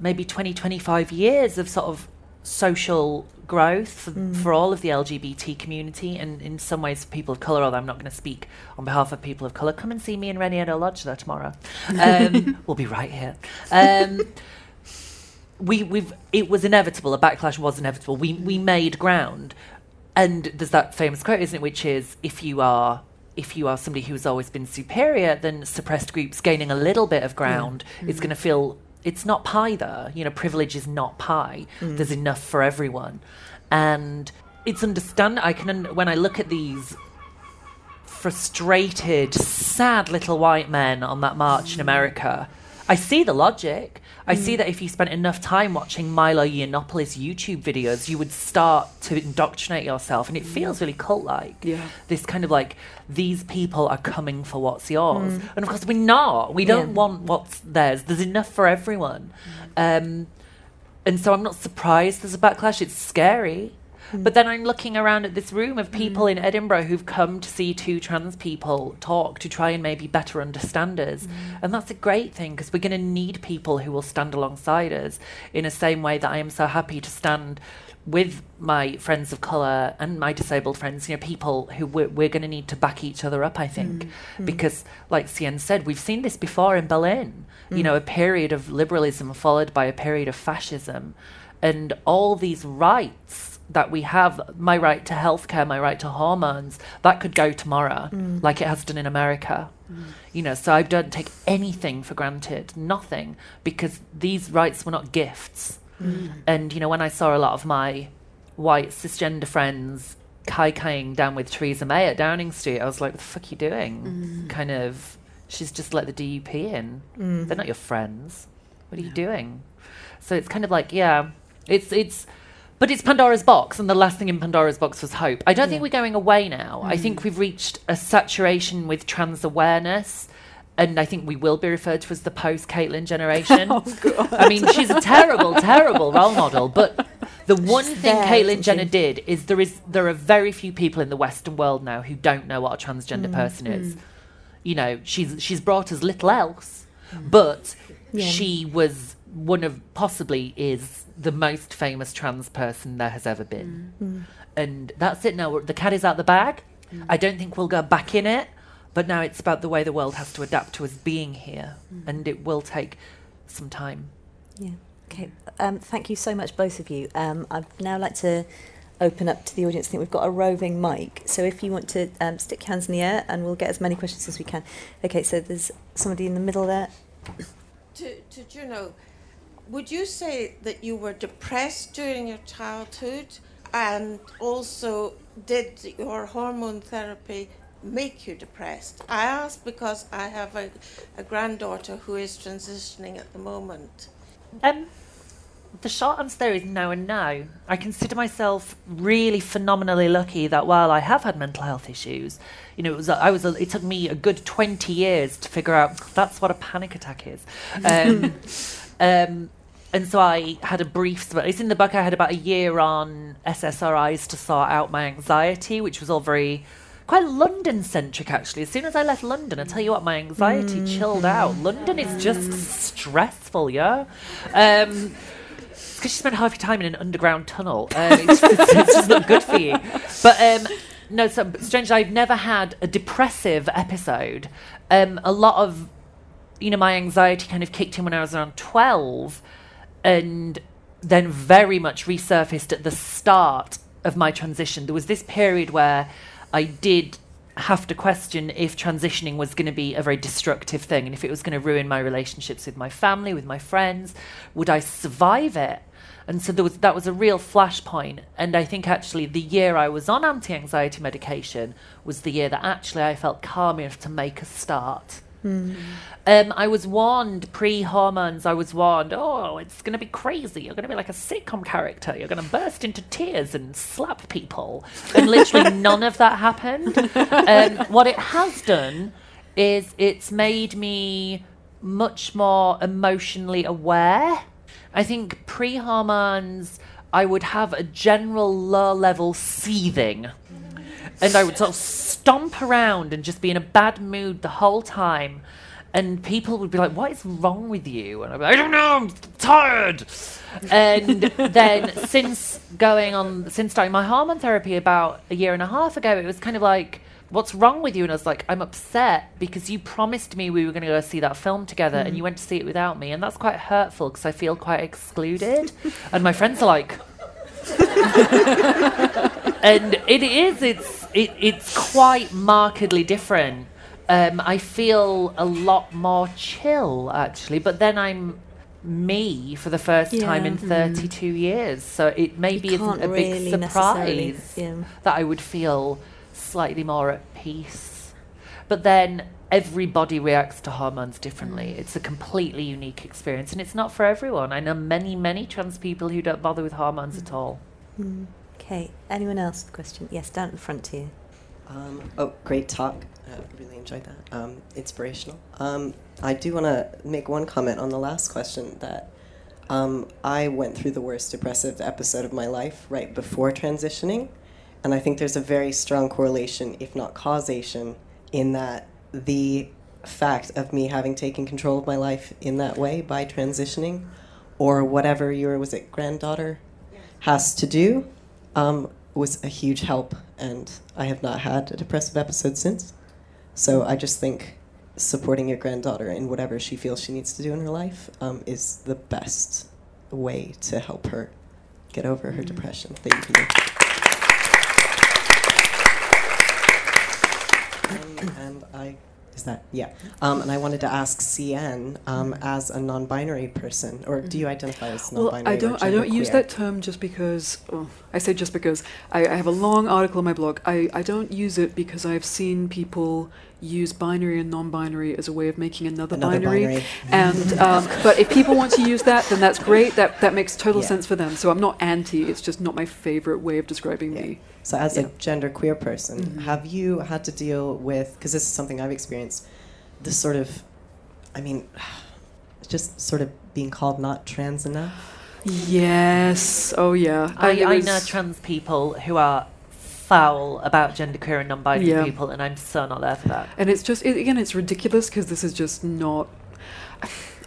maybe 20, 25 years of sort of social growth for, for all of the LGBT community, and in some ways, people of color. Although I'm not going to speak on behalf of people of color. Come and see me in Reniero Lodge there tomorrow. (laughs) Um, we'll be right here. Um, we we've it was inevitable. A backlash was inevitable. We we made ground, and there's that famous quote, isn't it? Which is, if you are if you are somebody who's always been superior, then suppressed groups gaining a little bit of ground is going to feel it's not pie there. You know, privilege is not pie. Mm. There's enough for everyone, and it's understand. I can un- when I look at these frustrated, sad little white men on that march in America. I see the logic. I see mm. that if you spent enough time watching Milo Yiannopoulos YouTube videos, you would start to indoctrinate yourself, and it mm. feels really cult-like. Yeah. This kind of like these people are coming for what's yours, mm. and of course we're not. We don't Yeah. want what's theirs. There's enough for everyone, um, and so I'm not surprised there's a backlash. It's scary. Hmm. But then I'm looking around at this room of people in hmm. Edinburgh who've come to see two trans people talk to try and maybe better understand us. Hmm. And that's a great thing because we're going to need people who will stand alongside us in the same way that I am so happy to stand with my friends of colour and my disabled friends, you know, people who we're, we're going to need to back each other up, I think. Because, like CN said, we've seen this before in Berlin, you know, a period of liberalism followed by a period of fascism. And all these rights that we have my right to healthcare, my right to hormones that could go tomorrow, mm. like it has done in America. Mm. You know, so I don't take anything for granted, nothing, because these rights were not gifts. Mm. And you know, when I saw a lot of my white cisgender friends kai-kaiing down with Theresa May at Downing Street, I was like, "What the fuck are you doing?" Kind of. She's just let the DUP in. They're not your friends. What are you doing? So it's kind of like, yeah, it's it's, but it's Pandora's box, and the last thing in Pandora's box was hope. I don't think we're going away now. I think mm. we've reached a saturation with trans awareness. And I think we will be referred to as the post Caitlyn generation. (laughs) oh, God. I mean, she's a terrible, terrible role model. But the one thing there, Caitlyn Jenner she? did is there is there are very few people in the Western world now who don't know what a transgender mm. person is. Mm. You know, she's she's brought us little else, but she was one of possibly is the most famous trans person there has ever been. And that's it now. The cat is out the bag. I don't think we'll go back in it, but now it's about the way the world has to adapt to us being here, and it will take some time. Yeah. Okay. Um, thank you so much, both of you. Um, I'd now like to open up to the audience. I think we've got a roving mic. So if you want to um, stick your hands in the air and we'll get as many questions as we can. Okay, so there's somebody in the middle there. To, to Juno, would you say that you were depressed during your childhood and also did your hormone therapy make you depressed? I ask because I have a, a granddaughter who is transitioning at the moment. Um, the short answer there is no and no. I consider myself really phenomenally lucky that while I have had mental health issues, you know, it was I was a, it took me a good twenty years to figure out that's what a panic attack is. (laughs) Um, um, and so I had a brief. spell- It's in the book. I had about a year on SSRIs to sort out my anxiety, which was all very quite London centric actually. As soon as I left London, I tell you what, my anxiety chilled out. London is just stressful, yeah. Um, because you spend half your time in an underground tunnel. Um, it's, it's, it's just not good for you. But um, no, so strangely, I've never had a depressive episode. Um, a lot of, you know, my anxiety kind of kicked in when I was around 12 and then very much resurfaced at the start of my transition. There was this period where I did have to question if transitioning was going to be a very destructive thing and if it was going to ruin my relationships with my family, with my friends. Would I survive it? And so there was that was a real flashpoint. And I think actually the year I was on anti-anxiety medication was the year that actually I felt calm enough to make a start. Um, I was warned pre hormones. I was warned, oh, it's going to be crazy. You're going to be like a sitcom character. You're going to burst into tears and slap people. And literally (laughs) none of that happened. Um, what it has done is it's made me much more emotionally aware. I think pre hormones, I would have a general low level seething. And I would sort of stomp around and just be in a bad mood the whole time. And people would be like, What is wrong with you? And I'd be like, I don't know, I'm tired. And (laughs) then since going on, since starting my hormone therapy about a year and a half ago, it was kind of like, What's wrong with you? And I was like, I'm upset because you promised me we were going to go see that film together and hmm. you went to see it without me. And that's quite hurtful because I feel quite excluded. (laughs) and my friends are like, (laughs) and it is it's it, it's quite markedly different um, i feel a lot more chill actually but then i'm me for the first time in Yeah. 32 years so it maybe isn't a big really surprise yeah. that i would feel slightly more at peace but then everybody reacts to hormones differently Mm. it's a completely unique experience and it's not for everyone i know many many trans people who don't bother with hormones at all Okay, anyone else with a question? Yes, down at the front here. Um, oh, great talk. Uh, really enjoyed that. Um, inspirational. Um, I do want to make one comment on the last question that um, I went through the worst depressive episode of my life right before transitioning. And I think there's a very strong correlation, if not causation, in that the fact of me having taken control of my life in that way by transitioning, or whatever your, was it granddaughter, has to do, um, was a huge help. And I have not had a depressive episode since. So I just think supporting your granddaughter in whatever she feels she needs to do in her life um, is the best way to help her get over her depression thank you can do. Um, and I is that yeah. Um, and I wanted to ask CN um, as a non-binary person, or do you identify as non-binary? well, I don't. I don't use that term just because. Oh, I say just because. I, I have a long article on my blog. I, I don't use it because I've seen people use binary and non-binary as a way of making another, Another binary. binary. And um, but if people want to use that, then that's great. That that makes total Yeah. sense for them. So I'm not anti. It's just not my favorite way of describing Yeah. me. So, as Yeah. a gender queer person, Mhm. have you had to deal with, because this is something I've experienced, this sort of, I mean, (sighs) just sort of being called not trans enough? Yes. Oh yeah. I, it I was- know trans people who are foul about genderqueer and non-binary Yeah. people, and I'm so not there for that. And it's just it, again, it's ridiculous because this is just not.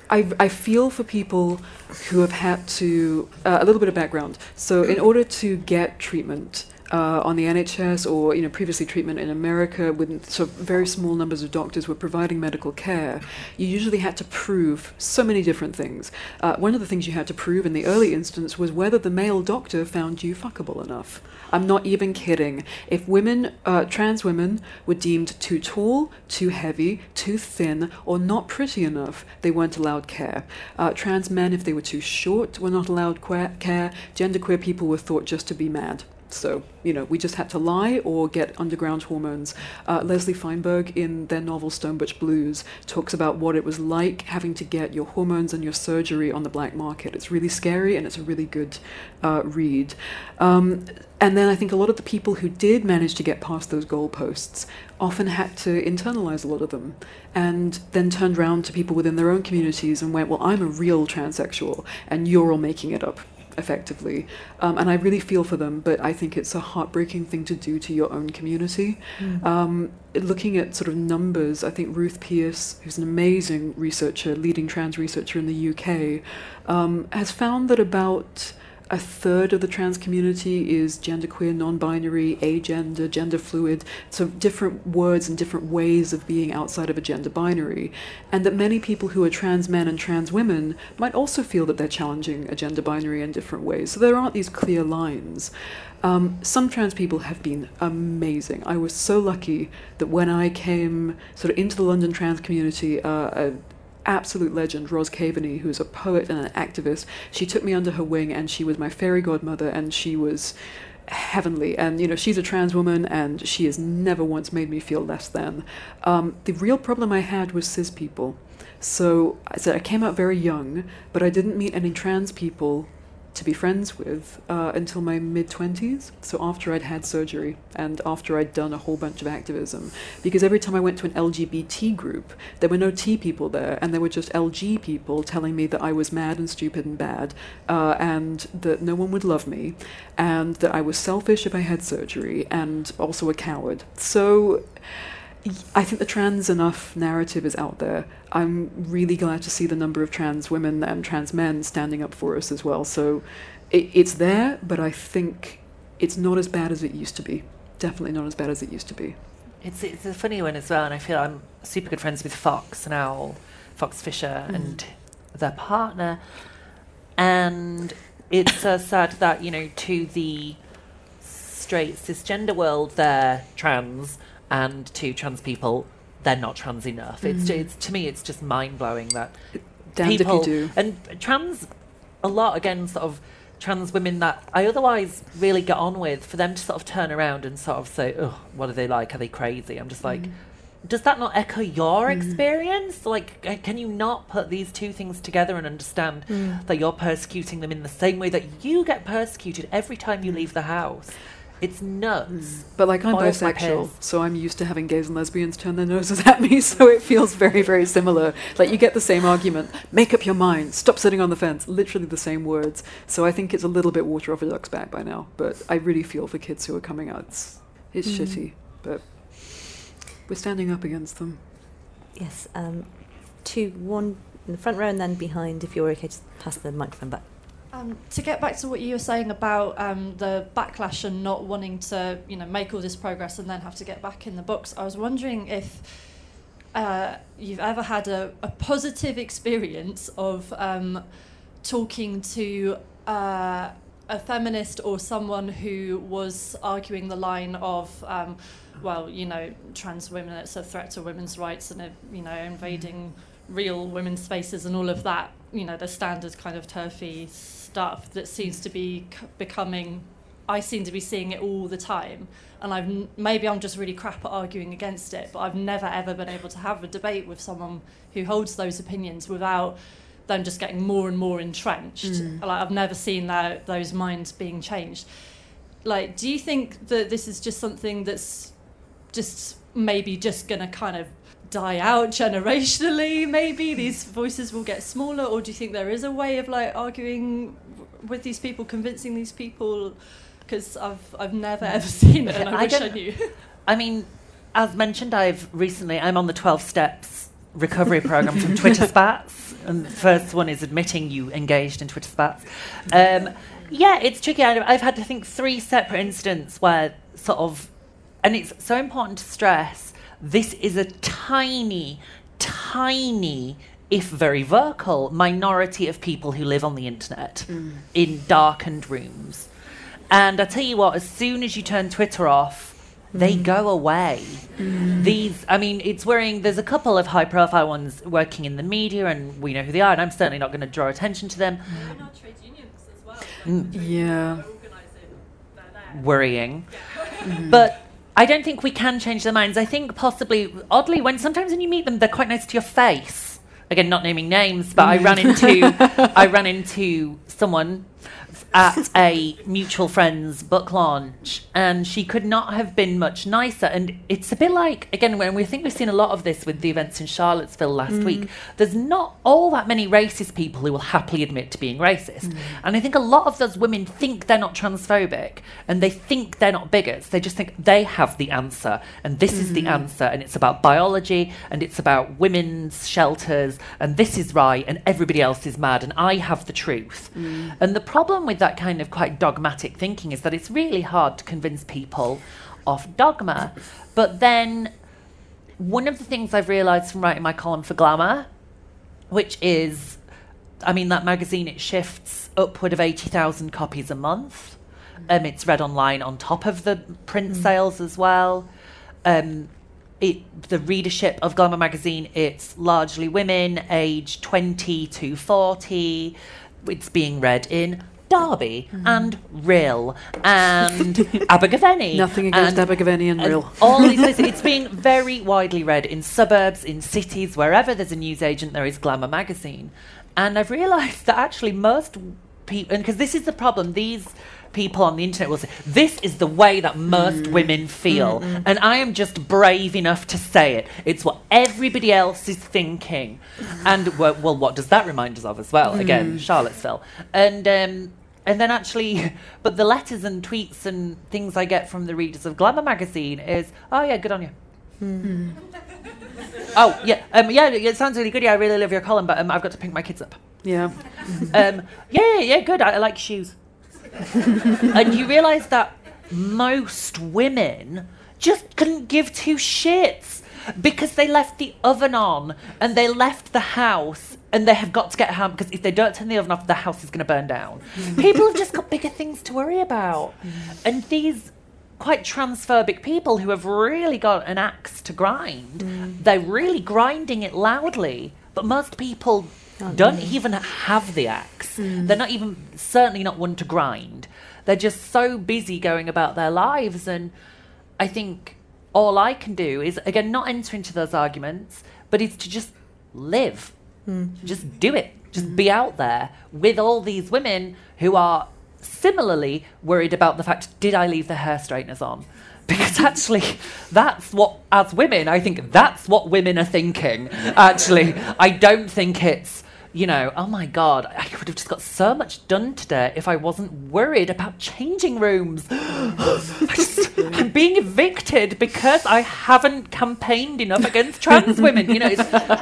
I, I feel for people who have had to uh, a little bit of background. So in order to get treatment uh, on the NHS or you know previously treatment in America, with sort of very small numbers of doctors were providing medical care, you usually had to prove so many different things. Uh, one of the things you had to prove in the early instance was whether the male doctor found you fuckable enough. I'm not even kidding. If women, uh, trans women, were deemed too tall, too heavy, too thin, or not pretty enough, they weren't allowed care. Uh, trans men, if they were too short, were not allowed que- care. Genderqueer people were thought just to be mad. So, you know, we just had to lie or get underground hormones. Uh, Leslie Feinberg, in their novel Stone Butch Blues, talks about what it was like having to get your hormones and your surgery on the black market. It's really scary and it's a really good uh, read. Um, and then I think a lot of the people who did manage to get past those goalposts often had to internalize a lot of them and then turned around to people within their own communities and went, Well, I'm a real transsexual and you're all making it up effectively. Um, and I really feel for them, but I think it's a heartbreaking thing to do to your own community. Um, looking at sort of numbers, I think Ruth Pearce, who's an amazing researcher, leading trans researcher in the UK, um, has found that about a third of the trans community is genderqueer, non-binary, agender, gender fluid, so different words and different ways of being outside of a gender binary, and that many people who are trans men and trans women might also feel that they're challenging a gender binary in different ways. So there aren't these clear lines. Um, some trans people have been amazing. I was so lucky that when I came sort of into the London trans community, uh, absolute legend, Roz Kaveney, who's a poet and an activist, she took me under her wing and she was my fairy godmother and she was heavenly. And, you know, she's a trans woman and she has never once made me feel less than. Um, the real problem I had was cis people. So I said I came out very young, but I didn't meet any trans people to be friends with uh, until my mid 20s. So after I'd had surgery and after I'd done a whole bunch of activism. Because every time I went to an LGBT group, there were no T people there, and there were just LG people telling me that I was mad and stupid and bad, uh, and that no one would love me, and that I was selfish if I had surgery, and also a coward. So. I think the trans enough narrative is out there. I'm really glad to see the number of trans women and trans men standing up for us as well. So it, it's there, but I think it's not as bad as it used to be. Definitely not as bad as it used to be. It's it's a funny one as well, and I feel I'm super good friends with Fox and Owl, Fox Fisher mm. and their partner, and it's so sad that you know to the straight cisgender world they're trans, and to trans people they're not trans enough. It's mm. it's to me it's just mind blowing that Damned people if you do. and trans a lot again sort of trans women that I otherwise really get on with for them to sort of turn around and sort of say, "Oh, what are they like? Are they crazy?" I'm just like, mm. does that not echo your mm. experience? Like, can you not put these two things together and understand that you're persecuting them in the same way that you get persecuted every time you leave the house? It's nuts. But like I'm Boils bisexual, so I'm used to having gays and lesbians turn their noses at me, (laughs) so it feels very, very similar. Like you get the same argument. Make up your mind. Stop sitting on the fence. Literally the same words. So I think it's a little bit water off a duck's back by now. But I really feel for kids who are coming out. It's, it's shitty, but we're standing up against them. Yes, um, two, one in the front row and then behind, if you're okay, just pass the microphone back. Um, to get back to what you were saying about um, the backlash and not wanting to, you know, make all this progress and then have to get back in the books, I was wondering if uh, you've ever had a, a positive experience of um, talking to uh, a feminist or someone who was arguing the line of, um, well, you know, trans women, it's a threat to women's rights and, uh, you know, invading real women's spaces and all of that, you know, the standard kind of turfy stuff that seems to be c- becoming. I seem to be seeing it all the time, and I've maybe I'm just really crap at arguing against it, but I've never ever been able to have a debate with someone who holds those opinions without them just getting more and more entrenched. Mm. Like I've never seen that those minds being changed. Like, do you think that this is just something that's just maybe just going to kind of die out generationally maybe these voices will get smaller or do you think there is a way of like arguing with these people convincing these people because I've I've never ever (laughs) seen it and I, I wish I knew I mean, as mentioned, I've recently I'm on the twelve steps recovery program from Twitter (laughs) spats, and the first one is admitting you engaged in Twitter spats. Um, yeah, it's tricky. I- I've had I think three separate incidents where sort of, and it's so important to stress. This is a tiny, tiny. If very vocal, minority of people who live on the internet mm. in darkened rooms. And I tell you what, as soon as you turn Twitter off, they mm. go away. Mm. These, I mean, it's worrying. There's a couple of high profile ones working in the media, and we know who they are, and I'm certainly not going to draw attention to them. Yeah. Worrying. But I don't think we can change their minds. I think possibly, oddly, when sometimes when you meet them, they're quite nice to your face. Again, not naming names, but I ran into I ran into someone at a mutual friend's book launch, and she could not have been much nicer. And it's a bit like again when we think we've seen a lot of this with the events in Charlottesville last mm. week. There's not all that many racist people who will happily admit to being racist, mm. and I think a lot of those women think they're not transphobic, and they think they're not bigots. They just think they have the answer, and this is the mm. answer, and it's about biology, and it's about women's shelters, and this is right, and everybody else is mad, and I have the truth. And the problem with that kind of quite dogmatic thinking is that it's really hard to convince people of dogma. But then one of the things I've realised from writing my column for Glamour, which is, I mean, that magazine, it shifts upward of 80,000 copies a month. Um, it's read online on top of the print sales as well. Um, it, the readership of Glamour magazine, it's largely women aged 20 to 40. It's being read in Derby and Rhyl and (laughs) Abergavenny. Nothing against and- Abergavenny and and Rhyl. all these places. (laughs) It's being very widely read in suburbs, in cities, wherever there's a newsagent, there is Glamour magazine. And I've realised that actually most people, because this is the problem, these people on the internet will say, This is the way that most mm. women feel. Mm, mm. And I am just brave enough to say it. It's what everybody else is thinking. And, well, well what does that remind us of as well? Again, Charlottesville. And, um, and then actually, (laughs) but the letters and tweets and things I get from the readers of Glamour magazine is, oh yeah, good on you. oh yeah, um, yeah, it sounds really good. Yeah, I really love your column, but um, I've got to pick my kids up. Yeah. (laughs) Um, yeah, yeah, yeah, good. I, I like shoes. (laughs) and you realise that most women just couldn't give two shits because they left the oven on and they left the house and they have got to get home because if they don't turn the oven off, the house is going to burn down. People have just got bigger things to worry about. And these quite transphobic people who have really got an axe to grind, mm. they're really grinding it loudly. But most people oh, don't even have the axe. Mm. They're not even, certainly not one to grind. They're just so busy going about their lives. And I think all I can do is, again, not enter into those arguments, but is to just live. Hmm. Just do it. Just be hmm. out there with all these women who are similarly worried about the fact did I leave the hair straighteners on? (laughs) Because actually, that's what, as women, I think that's what women are thinking. Actually, I don't think it's, you know, oh my God, I would have just got so much done today if I wasn't worried about changing rooms. (gasps) Just- I'm being evicted because I haven't campaigned enough against trans women. You know,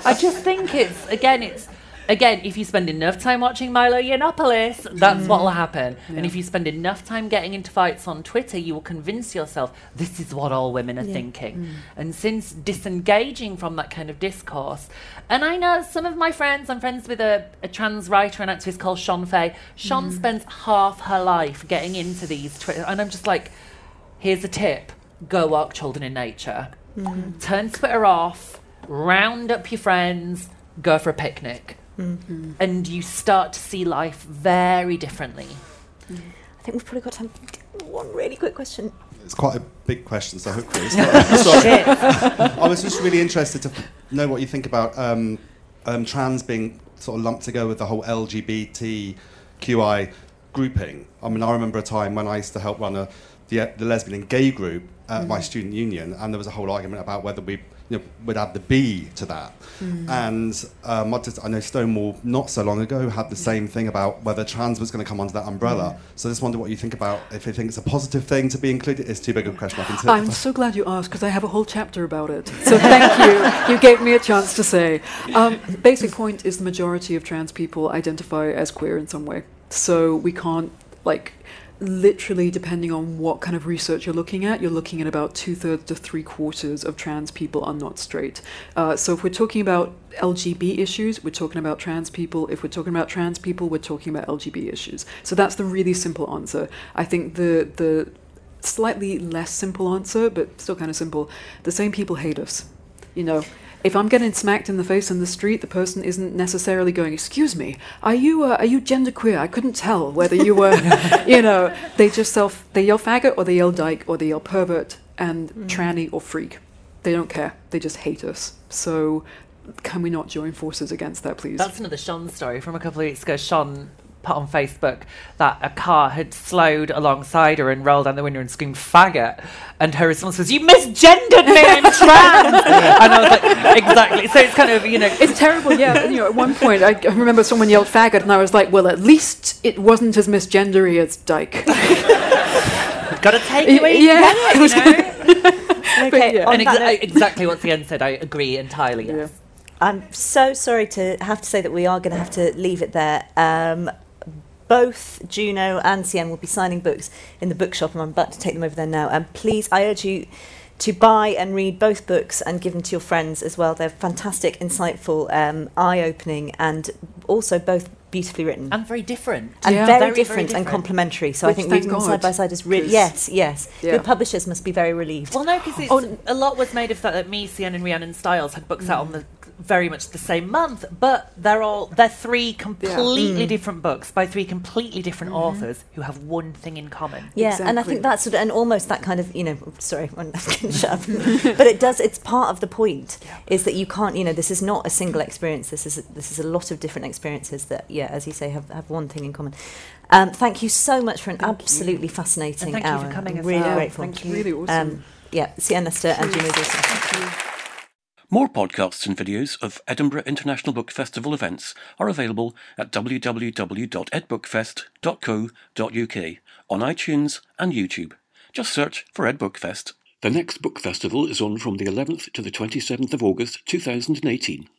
I just think it's, again, it's, again, if you spend enough time watching Milo Yiannopoulos, that's what will happen. And if you spend enough time getting into fights on Twitter, you will convince yourself this is what all women are thinking. Mm. And since disengaging from that kind of discourse, and I know some of my friends, I'm friends with a, a trans writer and activist called Shon Faye. Shon mm. spends half her life getting into these Twitter, and I'm just like, here's a tip go walk children in nature. Mm-hmm. Turn Twitter off, round up your friends, go for a picnic. And you start to see life very differently. I think we've probably got time for one really quick question. It's quite a big question, so hopefully it's (laughs) not. Sorry. I was just really interested to know what you think about um, um, trans being sort of lumped together with the whole LGBTQI grouping. I mean, I remember a time when I used to help run a, the, the lesbian and gay group at my student union, and there was a whole argument about whether we you know, would add the B to that. And um, I, just, I know Stonewall not so long ago had the same thing about whether trans was going to come under that umbrella. So I just wonder what you think about if you think it's a positive thing to be included. It's too big of a question. I can tell. I'm so glad you asked because I have a whole chapter about it. So thank you. You gave me a chance to say. Um, basic point is the majority of trans people identify as queer in some way. So we can't like literally depending on what kind of research you're looking at you're looking at about two-thirds to three-quarters of trans people are not straight. Uh, so if we're talking about lgb issues we're talking about trans people. If we're talking about trans people we're talking about lgb issues. So that's the really simple answer. I think the the slightly less simple answer but still kind of simple the same people hate us you know if I'm getting smacked in the face in the street, the person isn't necessarily going, "Excuse me, are you uh, are you genderqueer?" I couldn't tell whether you were, (laughs) you know. They just self they yell faggot or they yell dyke or they yell pervert and tranny or freak. They don't care. They just hate us. So can we not join forces against that, please? That's another Shon story from a couple of weeks ago. Shon put on Facebook that a car had slowed alongside her and rolled down the window and screamed faggot. And her response was, You misgendered me, I'm (laughs) trans. and I was like, Exactly. So it's kind of, you know, It's terrible, yeah. You know, at one point, I, I remember someone yelled faggot, and I was like, well, at least it wasn't as misgendery as dyke. (laughs) got to take it where you Yeah. can get it, you (laughs) know? Okay, yeah. and that exa- note- exactly what Ian said, I agree entirely, yes. Yeah. I'm so sorry to have to say that we are going to have to leave it there. Um, both Juno and CN will be signing books in the bookshop, and I'm about to take them over there now. And please, I urge you to buy and read both books and give them to your friends as well. They're fantastic, insightful, um, eye-opening, and also both beautifully written. And very different. and Yeah. very, Very, very different and complementary. So Which, I think thank reading them God, side by side is really 'cause- yes, yes. Yeah. The publishers must be very relieved. Well, no, because Oh, a lot was made of that. That me, CN, and Rhiannon Styles had books out on the very much the same month, but they're all they're three completely Mm. different books by three completely different Mm-hmm. authors who have one thing in common. Yeah, and I think that's sort of, and almost that kind of, you know, sorry, (laughs) I'm going shut up. (laughs) but it does, it's part of the point is that you can't, you know, this is not a single experience. This is, this is a lot of different experiences that, yeah, as you say, have, have one thing in common. Um, thank you so much for an absolutely fascinating And thank you hour. for coming I'm as really well. grateful. Thank you. Really awesome. Um, yeah, CN Lester and Juno Dawson. More podcasts and videos of Edinburgh International Book Festival events are available at www.edbookfest.co.uk on iTunes and YouTube. Just search for Ed Book Fest. The next book festival is on from the 11th to the 27th of August 2018.